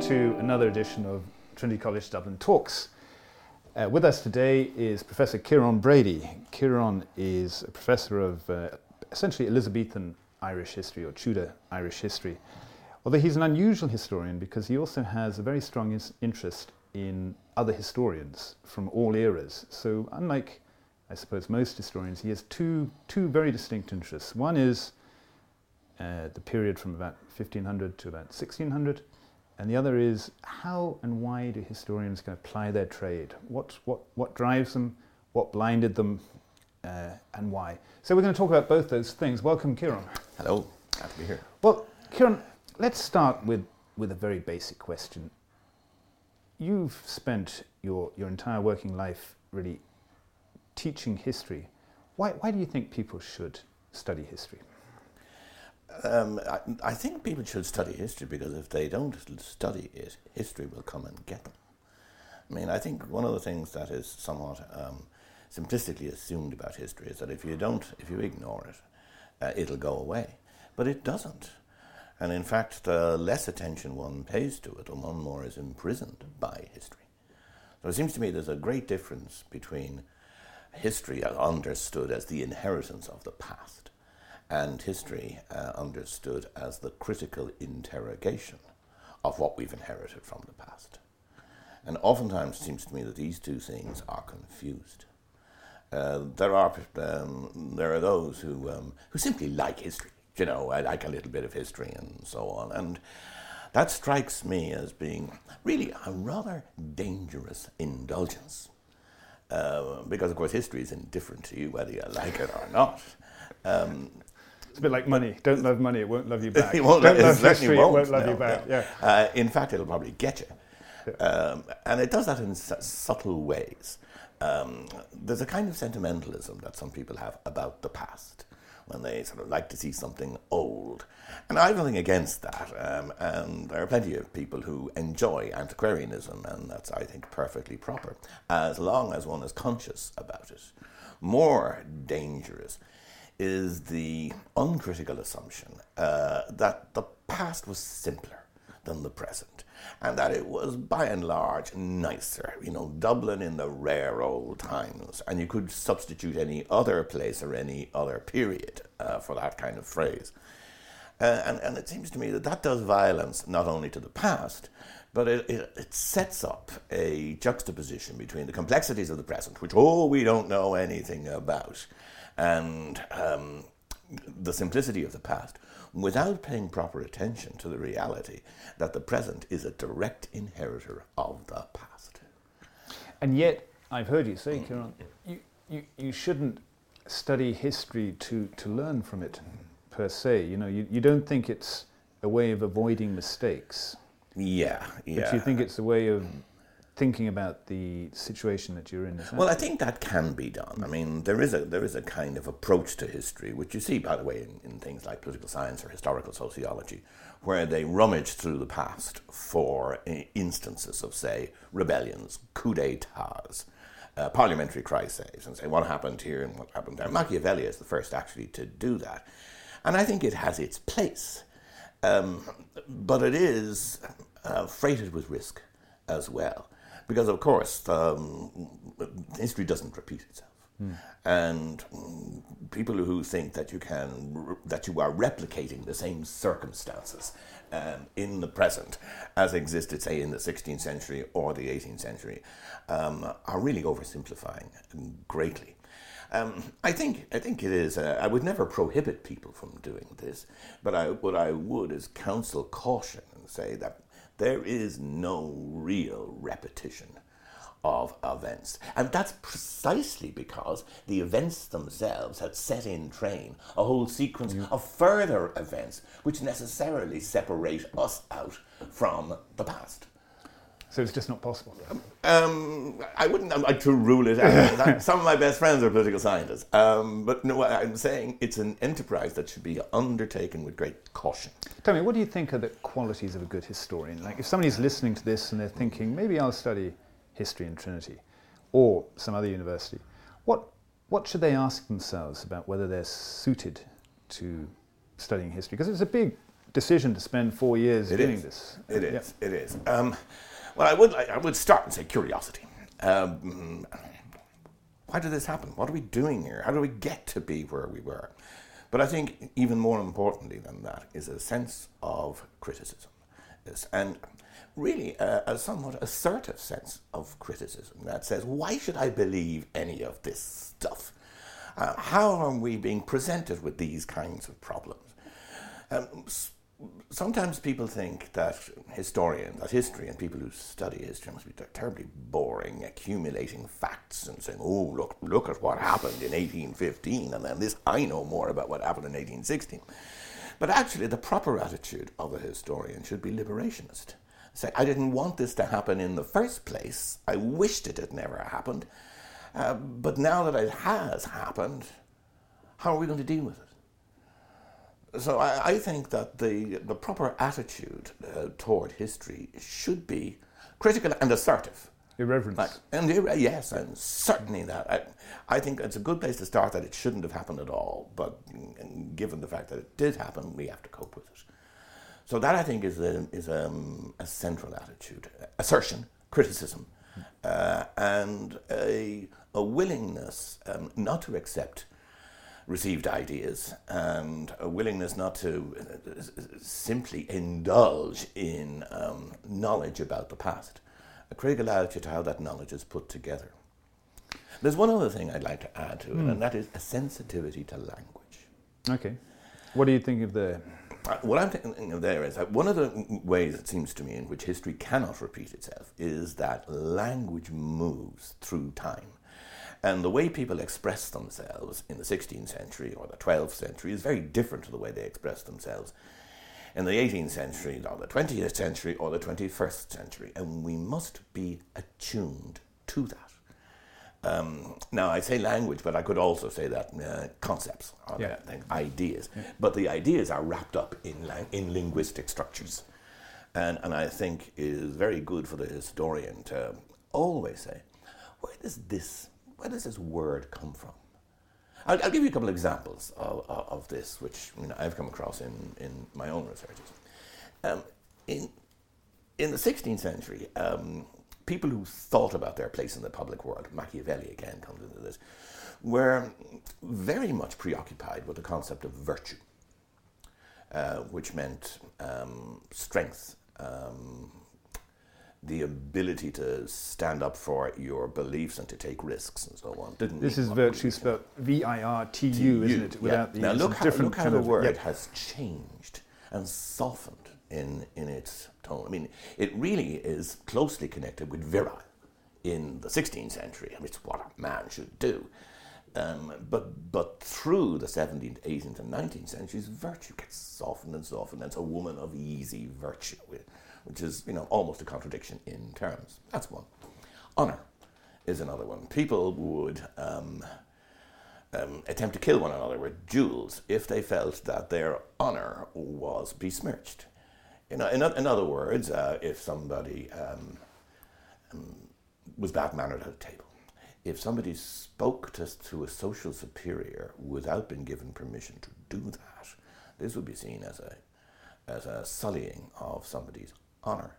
to another edition of Trinity College Dublin Talks. Uh, with us today is Professor Kieran Brady. Kieran is a professor of uh, essentially Elizabethan Irish history or Tudor Irish history. Although he's an unusual historian because he also has a very strong is- interest in other historians from all eras. So, unlike, I suppose, most historians, he has two, two very distinct interests. One is uh, the period from about 1500 to about 1600, and the other is how and why do historians kind of ply their trade? What, what, what drives them? What blinded them? Uh, and why? So we're going to talk about both those things. Welcome, Kieran. Hello, glad to be here. Well, Kieran, let's start with, with a very basic question. You've spent your, your entire working life really teaching history. Why, why do you think people should study history? Um, I, I think people should study history because if they don't study it, history will come and get them. I mean, I think one of the things that is somewhat um, simplistically assumed about history is that if you don't, if you ignore it, uh, it'll go away. But it doesn't. And in fact, the less attention one pays to it, the one more is imprisoned by history. So it seems to me there's a great difference between history understood as the inheritance of the past and history uh, understood as the critical interrogation of what we've inherited from the past. And oftentimes it seems to me that these two things are confused. Uh, there are um, there are those who um, who simply like history. You know, I like a little bit of history and so on, and that strikes me as being really a rather dangerous indulgence. Uh, because of course history is indifferent to you whether you like it or not. Um, a bit like money. Don't love money, it won't love you back. it won't, Don't love history, won't, it won't love no, you back. no. Yeah. Uh, in fact, it'll probably get you. Um, and it does that in su- subtle ways. Um, there's a kind of sentimentalism that some people have about the past when they sort of like to see something old. And I have nothing against that. Um, and there are plenty of people who enjoy antiquarianism, and that's, I think, perfectly proper, as long as one is conscious about it. More dangerous is the uncritical assumption uh, that the past was simpler than the present and that it was by and large nicer. You know, Dublin in the rare old times, and you could substitute any other place or any other period uh, for that kind of phrase. Uh, and, and it seems to me that that does violence not only to the past, but it, it, it sets up a juxtaposition between the complexities of the present, which, oh, we don't know anything about, and um, the simplicity of the past, without paying proper attention to the reality that the present is a direct inheritor of the past. And yet, I've heard you say, Kieran, you, you, you shouldn't study history to, to learn from it per se. You know, you, you don't think it's a way of avoiding mistakes, Yeah, yeah. but you think it's a way of thinking about the situation that you're in. Well, I think that can be done. I mean, there is a there is a kind of approach to history, which you see, by the way, in, in things like political science or historical sociology, where they rummage through the past for instances of, say, rebellions, coup d'états, uh, parliamentary crises, and say what happened here and what happened there. Machiavelli is the first actually to do that, and I think it has its place, um, but it is uh, freighted with risk as well because of course um, history doesn't repeat itself and mm, people who think that you can that you are replicating the same circumstances um, in the present as existed say in the 16th century or the 18th century um, are really oversimplifying greatly um, I think I think it is. Uh, I would never prohibit people from doing this, but I, what I would is counsel caution and say that there is no real repetition of events. And that's precisely because the events themselves had set in train a whole sequence of further events which necessarily separate us out from the past. So it's just not possible. Um, I wouldn't like to rule it out. Some of my best friends are political scientists. Um, but no, I'm saying it's an enterprise that should be undertaken with great caution. Tell me, what do you think are the qualities of a good historian? Like, if somebody's listening to this and they're thinking, maybe I'll study history in Trinity or some other university, what, what should they ask themselves about whether they're suited to studying history? Because it's a big decision to spend four years It doing is. this. It Yeah. is. It is. Um, well, I would. I would start and say curiosity. Um, why did this happen? What are we doing here? How do we get to be where we were? But I think even more importantly than that is a sense of criticism, and really a, a somewhat assertive sense of criticism that says, why should I believe any of this stuff? Uh, how are we being presented with these kinds of problems? Um, sometimes people think that historians, that history and people who study history must be terribly boring, accumulating facts and saying, "Oh, look, look at what happened in 1815," and then this I know more about what happened in 1816. But actually, the proper attitude of a historian should be liberationist. Say, I didn't want this to happen in the first place. I wished it had never happened. Uh, but now that it has happened, how are we going to deal with it? So I, I think that the, the proper attitude uh, toward history should be critical and assertive. Irreverence. Like, and ir- yes, and certainly that. I, I think it's a good place to start that it shouldn't have happened at all, but given the fact that it did happen, we have to cope with it. So that I think is a, is um, a central attitude: assertion, criticism, uh, and a, a willingness um, not to accept received ideas and a willingness not to simply indulge in um, knowledge about the past. A critical attitude to how that knowledge is put together. There's one other thing I'd like to add to it, and that is a sensitivity to language. Okay. What do you think of the? Uh, What I'm thinking of there is that one of the ways it seems to me in which history cannot repeat itself is that language moves through time. And the way people express themselves in the 16th century or the 12th century is very different to the way they express themselves in the 18th century or the 20th century or the 21st century. And we must be attuned to that. Um, now, I say language, but I could also say that uh, concepts or Yeah. thing, ideas. But the ideas are wrapped up in, lang- in linguistic structures. And, and I think it is very good for the historian to always say, where does this, where does this word come from? I'll, I'll give you a couple of examples of, of, this, which you know, I've come across in, in my own researches. Um, in, in the 16th century, um, people who thought about their place in the public world, Machiavelli again comes into this, were very much preoccupied with the concept of virtue, uh, which meant um, strength, um, the ability to stand up for your beliefs and to take risks and so on. Didn't This is virtue spelled V I R T U, isn't it? yeah. Without the now look how, different look how kind the word yeah. has changed and softened in in its tone. I mean, it really is closely connected with virile in the 16th century. I mean, it's what a man should do. Um, but but through the 17th, 18th, and 19th centuries, virtue gets softened and softened. And it's a woman of easy virtue, which is you know almost a contradiction in terms. That's one. Honor is another one. People would. Um, um, attempt to kill one another with duels if they felt that their honor was besmirched. Know, in, in other words, uh, if somebody um, um, was bad mannered at a table, if somebody spoke to, to a social superior without being given permission to do that, this would be seen as a as a sullying of somebody's honor,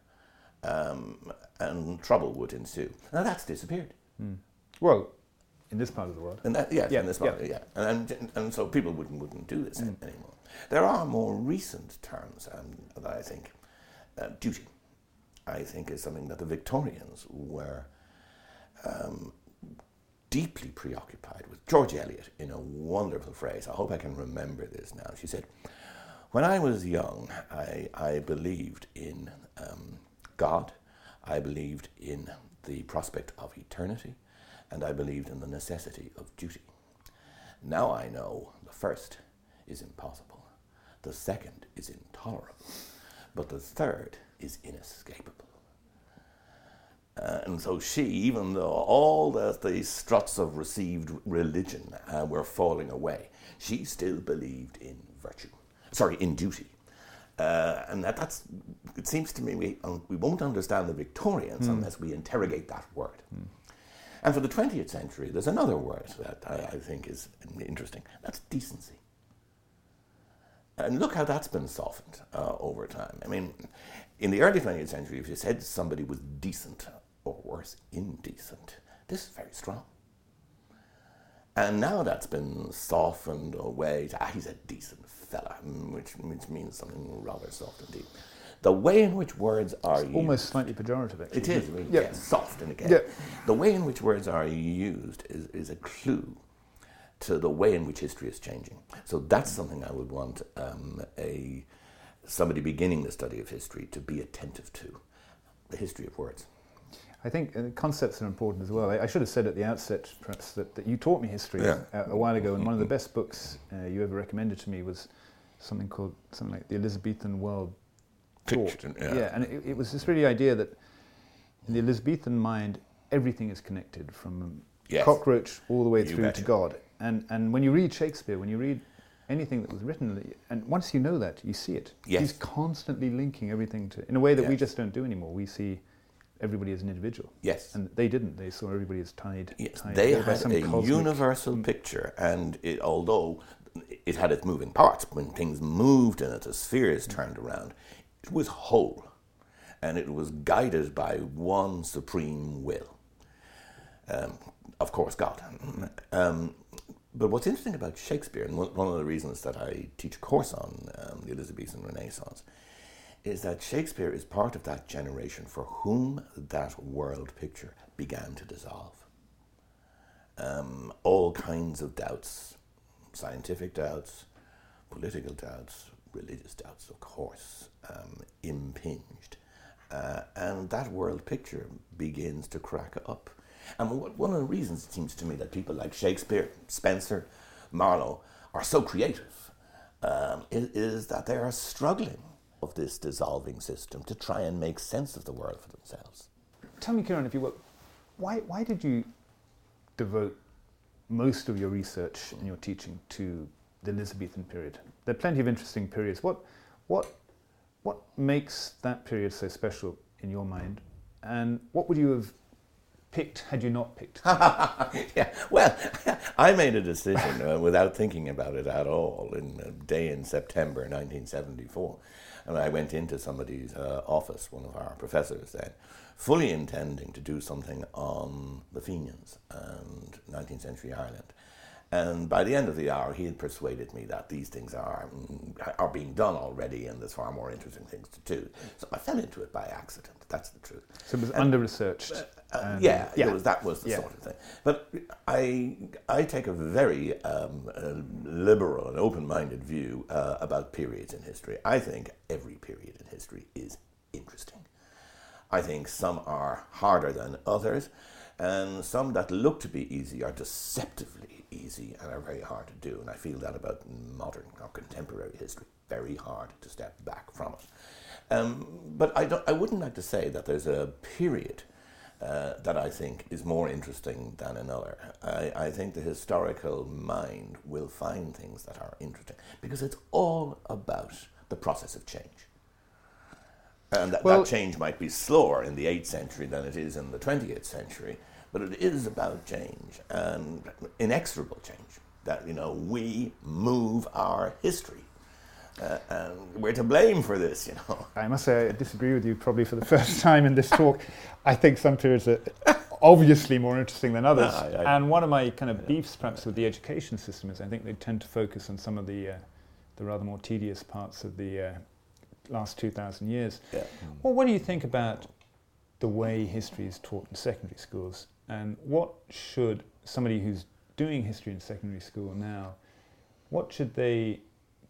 um, and trouble would ensue. Now that's disappeared. Well, in this part of the world. And that, yes, Yeah, and, this yeah. yeah. And, and, and so people wouldn't, wouldn't do this an- anymore. There are more recent terms um, that I think uh, duty, I think, is something that the Victorians were um, deeply preoccupied with. George Eliot, in a wonderful phrase, I hope I can remember this now. She said, When I was young, I, I believed in um, God, I believed in the prospect of eternity, and I believed in the necessity of duty. Now I know the first is impossible, the second is intolerable, but the third is inescapable. Uh, and so she, even though all the, the struts of received religion uh, were falling away, she still believed in virtue. Sorry, in duty. Uh, and that, that's, it seems to me we, um, we won't understand the Victorians unless we interrogate that word. And for the 20th century, there's another word that I, I think is interesting. That's decency. and look how that's been softened uh, over time. I mean, in the early 20th century, if you said somebody was decent or worse, indecent, this is very strong. And now that's been softened away to, ah, he's a decent fella, mm, which, which means something rather soft indeed. The way in which words are used, Almost slightly pejorative, actually. it is, mean, Yeah. yeah, soft and again. Yeah. The way in which words are used is, is a clue to the way in which history is changing. So that's something I would want um, a somebody beginning the study of history to be attentive to, the history of words. I think uh, concepts are important as well. I, I should have said at the outset, perhaps, that, that you taught me history Yeah. uh, a while ago, and one of the best books uh, you ever recommended to me was something called something like the Elizabethan World Taught. Picture, yeah. and it, it was this really idea that in the Elizabethan mind, everything is connected from Yes. cockroach all the way You through to God. And and when you read Shakespeare, when you read anything that was written, and once you know that, you see it. Yes. He's constantly linking everything to in a way that we just don't do anymore. We see everybody as an individual. Yes. And they didn't. They saw everybody as tied. Yes, tied they had a universal picture, and it, although it had its moving parts, when things moved and the spheres turned around, it was whole, and it was guided by one supreme will. Um, of course, God. Um, but what's interesting about Shakespeare, and one one of the reasons that I teach a course on um, the Elizabethan Renaissance, is that Shakespeare is part of that generation for whom that world picture began to dissolve um, all kinds of doubts scientific doubts, political doubts, religious doubts, of course, um, impinged. Uh, and that world picture begins to crack up. And one of the reasons it seems to me that people like Shakespeare, Spenser, Marlowe are so creative um, is, is that they are struggling of this dissolving system to try and make sense of the world for themselves. Tell me, Kieran, if you will, why why did you devote most of your research and your teaching to the Elizabethan period? There are plenty of interesting periods. What what what makes that period so special in your mind? And what would you have picked had you not picked? yeah, well, I made a decision uh, without thinking about it at all in a day in September 1974. And I went into somebody's uh, office, one of our professors then, fully intending to do something on the Fenians and 19th century Ireland. And by the end of the hour, he had persuaded me that these things are mm, are being done already, and there's far more interesting things to do. So I fell into it by accident. That's the truth. So it was under researched. Uh, yeah, it was, that was the Yeah. sort of thing. But I, I take a very um, uh, liberal and open-minded view uh, about periods in history. I think every period in history is interesting. I think some are harder than others, and some that look to be easy are deceptively easy and are very hard to do. And I feel that about modern or contemporary history. Very hard to step back from it. Um, but I, don't, I wouldn't like to say that there's a period uh, that I think is more interesting than another. I, I think the historical mind will find things that are interesting because it's all about the process of change. And that, Well- that change might be slower in the 8th century than it is in the 20th century, but it is about change and inexorable change. That, you know, we move our history. Uh, and we're to blame for this, you know. I must say I disagree with you probably for the first time in this talk. I think some periods are obviously more interesting than others. No, I- I- and one of my kind of beefs perhaps with the education system is I think they tend to focus on some of the, uh, the rather more tedious parts of the uh, last 2,000 years. Yeah. Well, what do you think about the way history is taught in secondary schools? And what should somebody who's doing history in secondary school now, what should they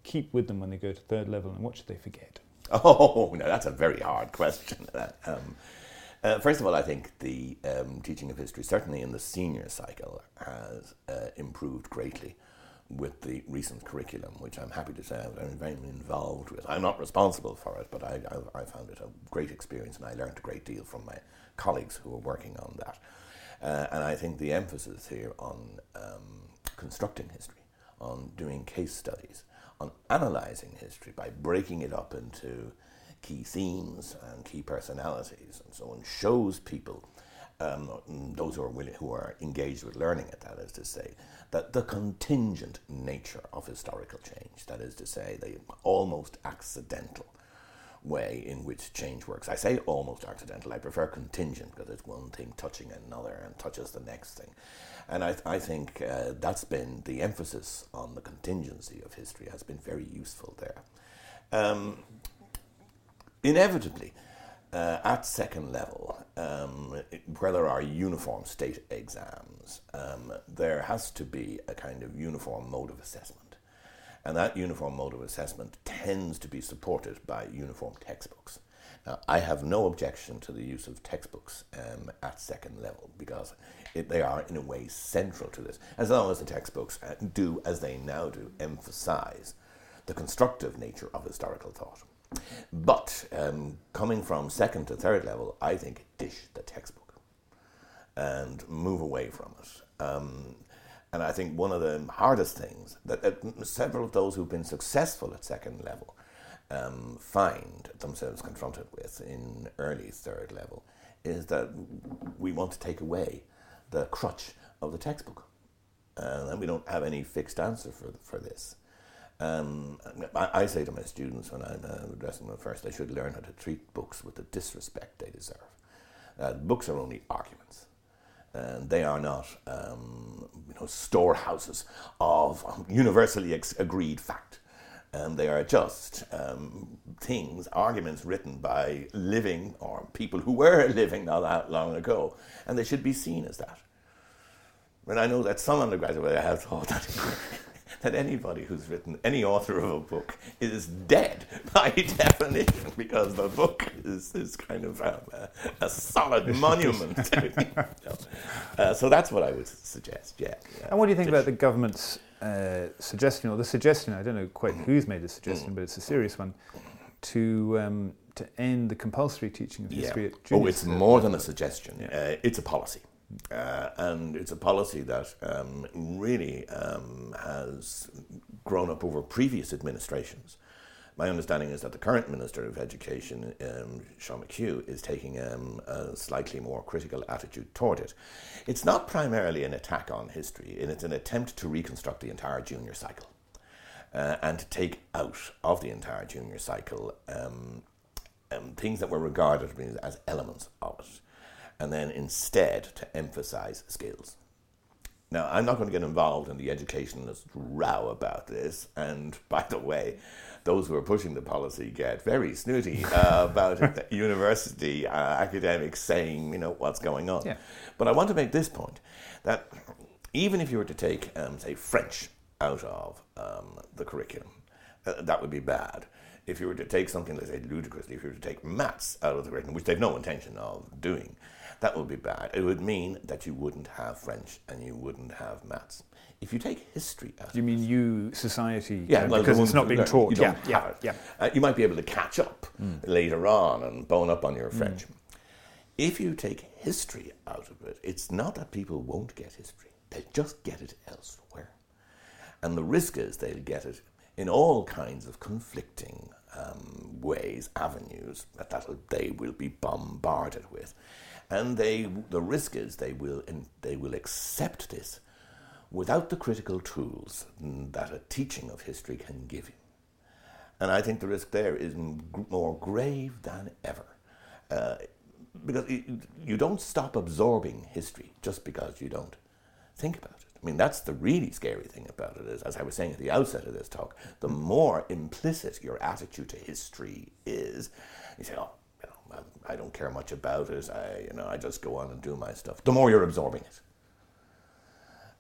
keep with them when they go to third level and what should they forget? Oh, no, that's a very hard question. Um, uh, first of all, I think the um, teaching of history, certainly in the senior cycle, has uh, improved greatly with the recent curriculum, which I'm happy to say I'm very, very involved with. I'm not responsible for it, but I, I, I found it a great experience and I learned a great deal from my colleagues who are working on that. Uh, and I think the emphasis here on um, constructing history, on doing case studies, on analysing history by breaking it up into key themes and key personalities and so on, shows people um, those who are willing, who are engaged with learning it, that is to say, that the contingent nature of historical change, that is to say, the almost accidental way in which change works. I say almost accidental. I prefer contingent because it's one thing touching another and touches the next thing. And I, I think uh, that's been the emphasis on the contingency of history has been very useful there. Um, inevitably, uh, at second level, um, where there are uniform state exams, um, there has to be a kind of uniform mode of assessment. And that uniform mode of assessment tends to be supported by uniform textbooks. Now, I have no objection to the use of textbooks um, at second level because it, they are, in a way, central to this, as long as the textbooks uh, do, as they now do, emphasize the constructive nature of historical thought. But um, coming from second to third level, I think dish the textbook and move away from it. Um, and I think one of the hardest things that, that several of those who've been successful at second level um, find themselves confronted with in early third level is that we want to take away the crutch of the textbook. and we don't have any fixed answer for, for this. Um, I, I, say to my students when I'm uh, addressing them first, they should learn how to treat books with the disrespect they deserve. Uh, books are only arguments, and they are not um, you know, storehouses of universally ex- agreed fact. And they are just um, things, arguments written by living or people who were living not that long ago, and they should be seen as that. And I know that some undergraduates have thought that that anybody who's written, any author of a book, is dead by definition because the book is, is kind of a, a solid monument. uh, so that's what I would suggest, yeah. yeah. And what do you think about the government's uh, suggestion, or the suggestion, I don't know quite who's made the suggestion, but it's a serious one, to um, to end the compulsory teaching of history yeah. at junior Oh, it's more than a suggestion. Yeah. Uh, it's a policy. Uh, and it's a policy that um, really um, has grown up over previous administrations. My understanding is that the current Minister of Education, um, Sean McHugh, is taking um, a slightly more critical attitude toward it. It's not primarily an attack on history, it's an attempt to reconstruct the entire junior cycle uh, and to take out of the entire junior cycle um, um, things that were regarded as elements of it and then instead to emphasize skills. Now, I'm not going to get involved in the educationalist row about this, and by the way, those who are pushing the policy get very snooty uh, about university uh, academics saying, you know, what's going on. Yeah. But I want to make this point that even if you were to take, um, say, French out of um, the curriculum, uh, that would be bad. If you were to take something, let's say, ludicrously, if you were to take maths out of the curriculum, which they've no intention of doing, that would be bad. It would mean that you wouldn't have French and you wouldn't have maths. If you take history out, you mean you society? Yeah, well, because it's not being taught. You yeah, yeah, yeah. Uh, you might be able to catch up mm. later on and bone up on your hmm. French. Mm. If you take history out of it, it's not that people won't get history; they'll just get it elsewhere, and the risk is they'll get it in all kinds of conflicting um, ways, avenues that, that they will be bombarded with and they the risk is they will they will accept this without the critical tools that a teaching of history can give you. And I think the risk there is more grave than ever. Uh, because you don't stop absorbing history just because you don't think about it. I mean, that's the really scary thing about it is, as I was saying at the outset of this talk, the more implicit your attitude to history is, you say, oh, I don't care much about it. I, you know, I just go on and do my stuff. The more you're absorbing it.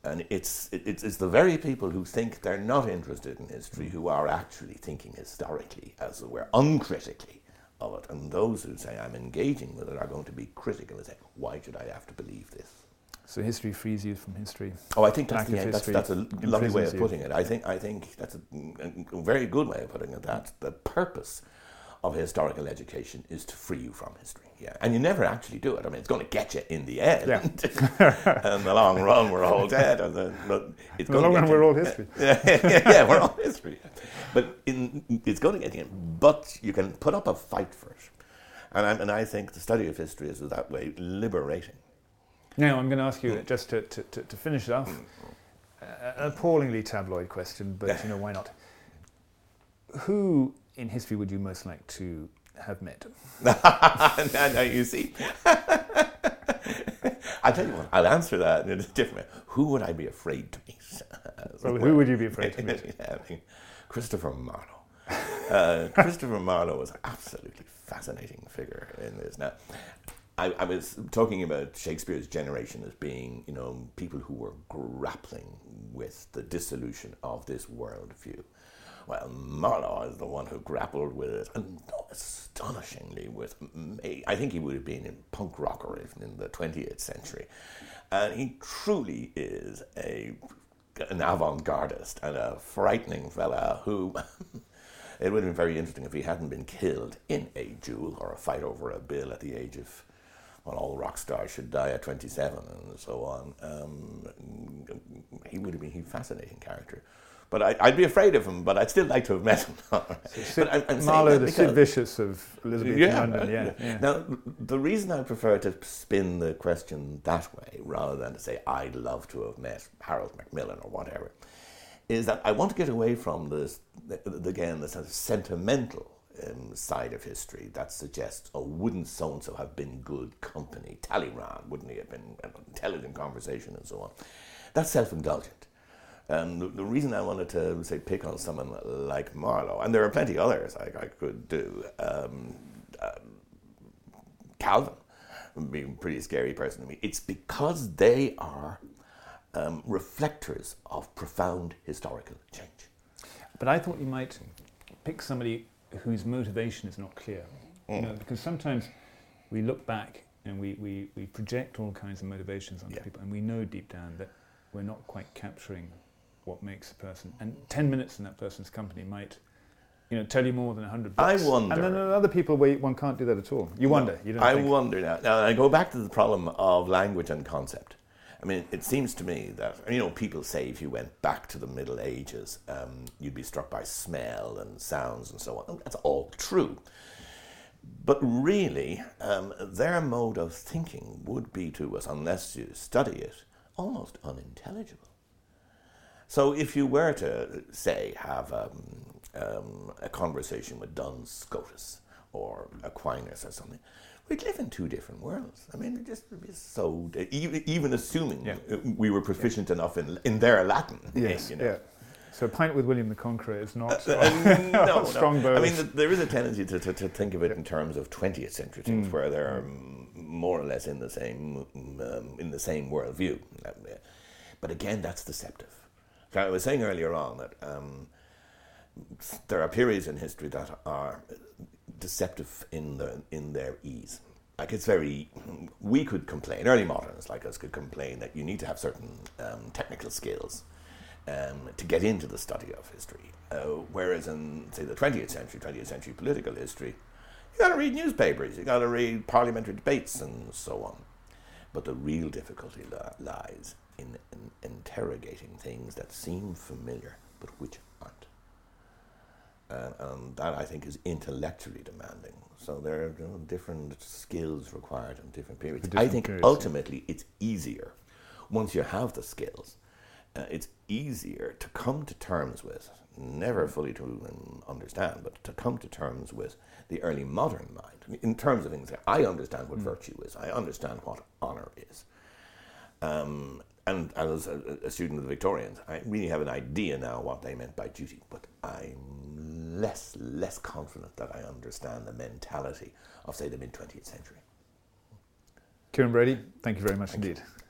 And it's, it's, it's the very people who think they're not interested in history who are actually thinking historically, as it were, uncritically of it. And those who say, I'm engaging with it, are going to be critical and say, why should I have to believe this? So history frees you from history. Oh, I think that's, the, that's, that's, a lovely way of putting it. I think, I think that's a, a very good way of putting it. That the purpose of historical education is to free you from history. Yeah, and you never actually do it. I mean, it's going to get you in the end. Yeah. in the long run, we're all dead. And the, it's in the long run, we're all history. yeah, yeah, we're all history. But in, it's going to get you in. But you can put up a fight for it. And I, and I think the study of history is that way liberating. Now, I'm going to ask you just to, to, to, finish it off. Uh, an appallingly tabloid question, but you know why not? Who in history would you most like to have met? now, now you see. I'll tell you what, I'll answer that in a different way. Who would I be afraid to meet? Well, who would you be afraid to meet? Yeah, I mean, Christopher Marlowe. Uh, Christopher Marlowe was an absolutely fascinating figure in this. Now, I, I, was talking about Shakespeare's generation as being, you know, people who were grappling with the dissolution of this worldview. Well, Marlowe is the one who grappled with it, and astonishingly with. me. I think he would have been in punk rock or even in the 20th century, and he truly is a an avant-gardist and a frightening fella who. it would have been very interesting if he hadn't been killed in a duel or a fight over a bill at the age of well, all rock stars should die at 27 and so on. Um, he would have been a fascinating character. But I, would be afraid of him, but I'd still like to have met him. I'm, I'm Marlowe, the Sid Vicious of Elizabethan yeah, London, yeah, yeah. Now, the reason I prefer to spin the question that way, rather than to say, I'd love to have met Harold Macmillan or whatever, is that I want to get away from this, again, the sort of sentimental um, side of history that suggests, oh, wouldn't so and so have been good company? Talleyrand, wouldn't he have been an intelligent conversation and so on? That's self indulgent. And the, the, reason I wanted to say pick on someone like Marlowe, and there are plenty others I, I could do. Um, um, Calvin being a pretty scary person to me. It's because they are um, reflectors of profound historical change. But I thought you might pick somebody whose motivation is not clear. Mm. You know, because sometimes we look back and we, we, we project all kinds of motivations onto yeah. people, and we know deep down that we're not quite capturing what makes a person. And 10 minutes in that person's company might you know, tell you more than 100 books. I wonder. And then there are other people where one can't do that at all. You wonder. You don't I think. wonder now. Now, I go back to the problem of language and concept. I mean, it seems to me that, you know, people say if you went back to the Middle Ages, um, you'd be struck by smell and sounds and so on. That's all true. But really, um, their mode of thinking would be to us, unless you study it, almost unintelligible. So if you were to, say, have um, um, a conversation with Duns Scotus or Aquinas or something, we live in two different worlds. I mean, it just is so even, even assuming yeah. we were proficient yeah. enough in in their Latin. Yes. You know. Yeah. So a pint with William the Conqueror is not uh, uh, no, strong no. I mean, there is a tendency to, to, to, think of it in terms of 20th century things, mm. where they're more or less in the same um, in the same worldview. But again, that's deceptive. I was saying earlier on that um, there are periods in history that are deceptive in the in their ease. Like it's very, we could complain. Early moderns like us could complain that you need to have certain um, technical skills um, to get into the study of history. Uh, whereas in say the 20th century, 20th century political history, you got to read newspapers, you got to read parliamentary debates, and so on. But the real difficulty li- lies in, in interrogating things that seem familiar but which aren't. Uh, and that I think is intellectually demanding. So there are you know, different skills required in different periods. Different I think periods, ultimately yeah. it's easier once you have the skills. Uh, it's easier to come to terms with, never fully to understand, but to come to terms with the early modern mind in terms of things. Like I understand what mm. virtue is. I understand what honor is. Um, and as a, a, student of the Victorians, I really have an idea now what they meant by duty, but I'm less less confident that I understand the mentality of say the mid twentieth century. Kieran Brady, thank you very much Thank indeed. You.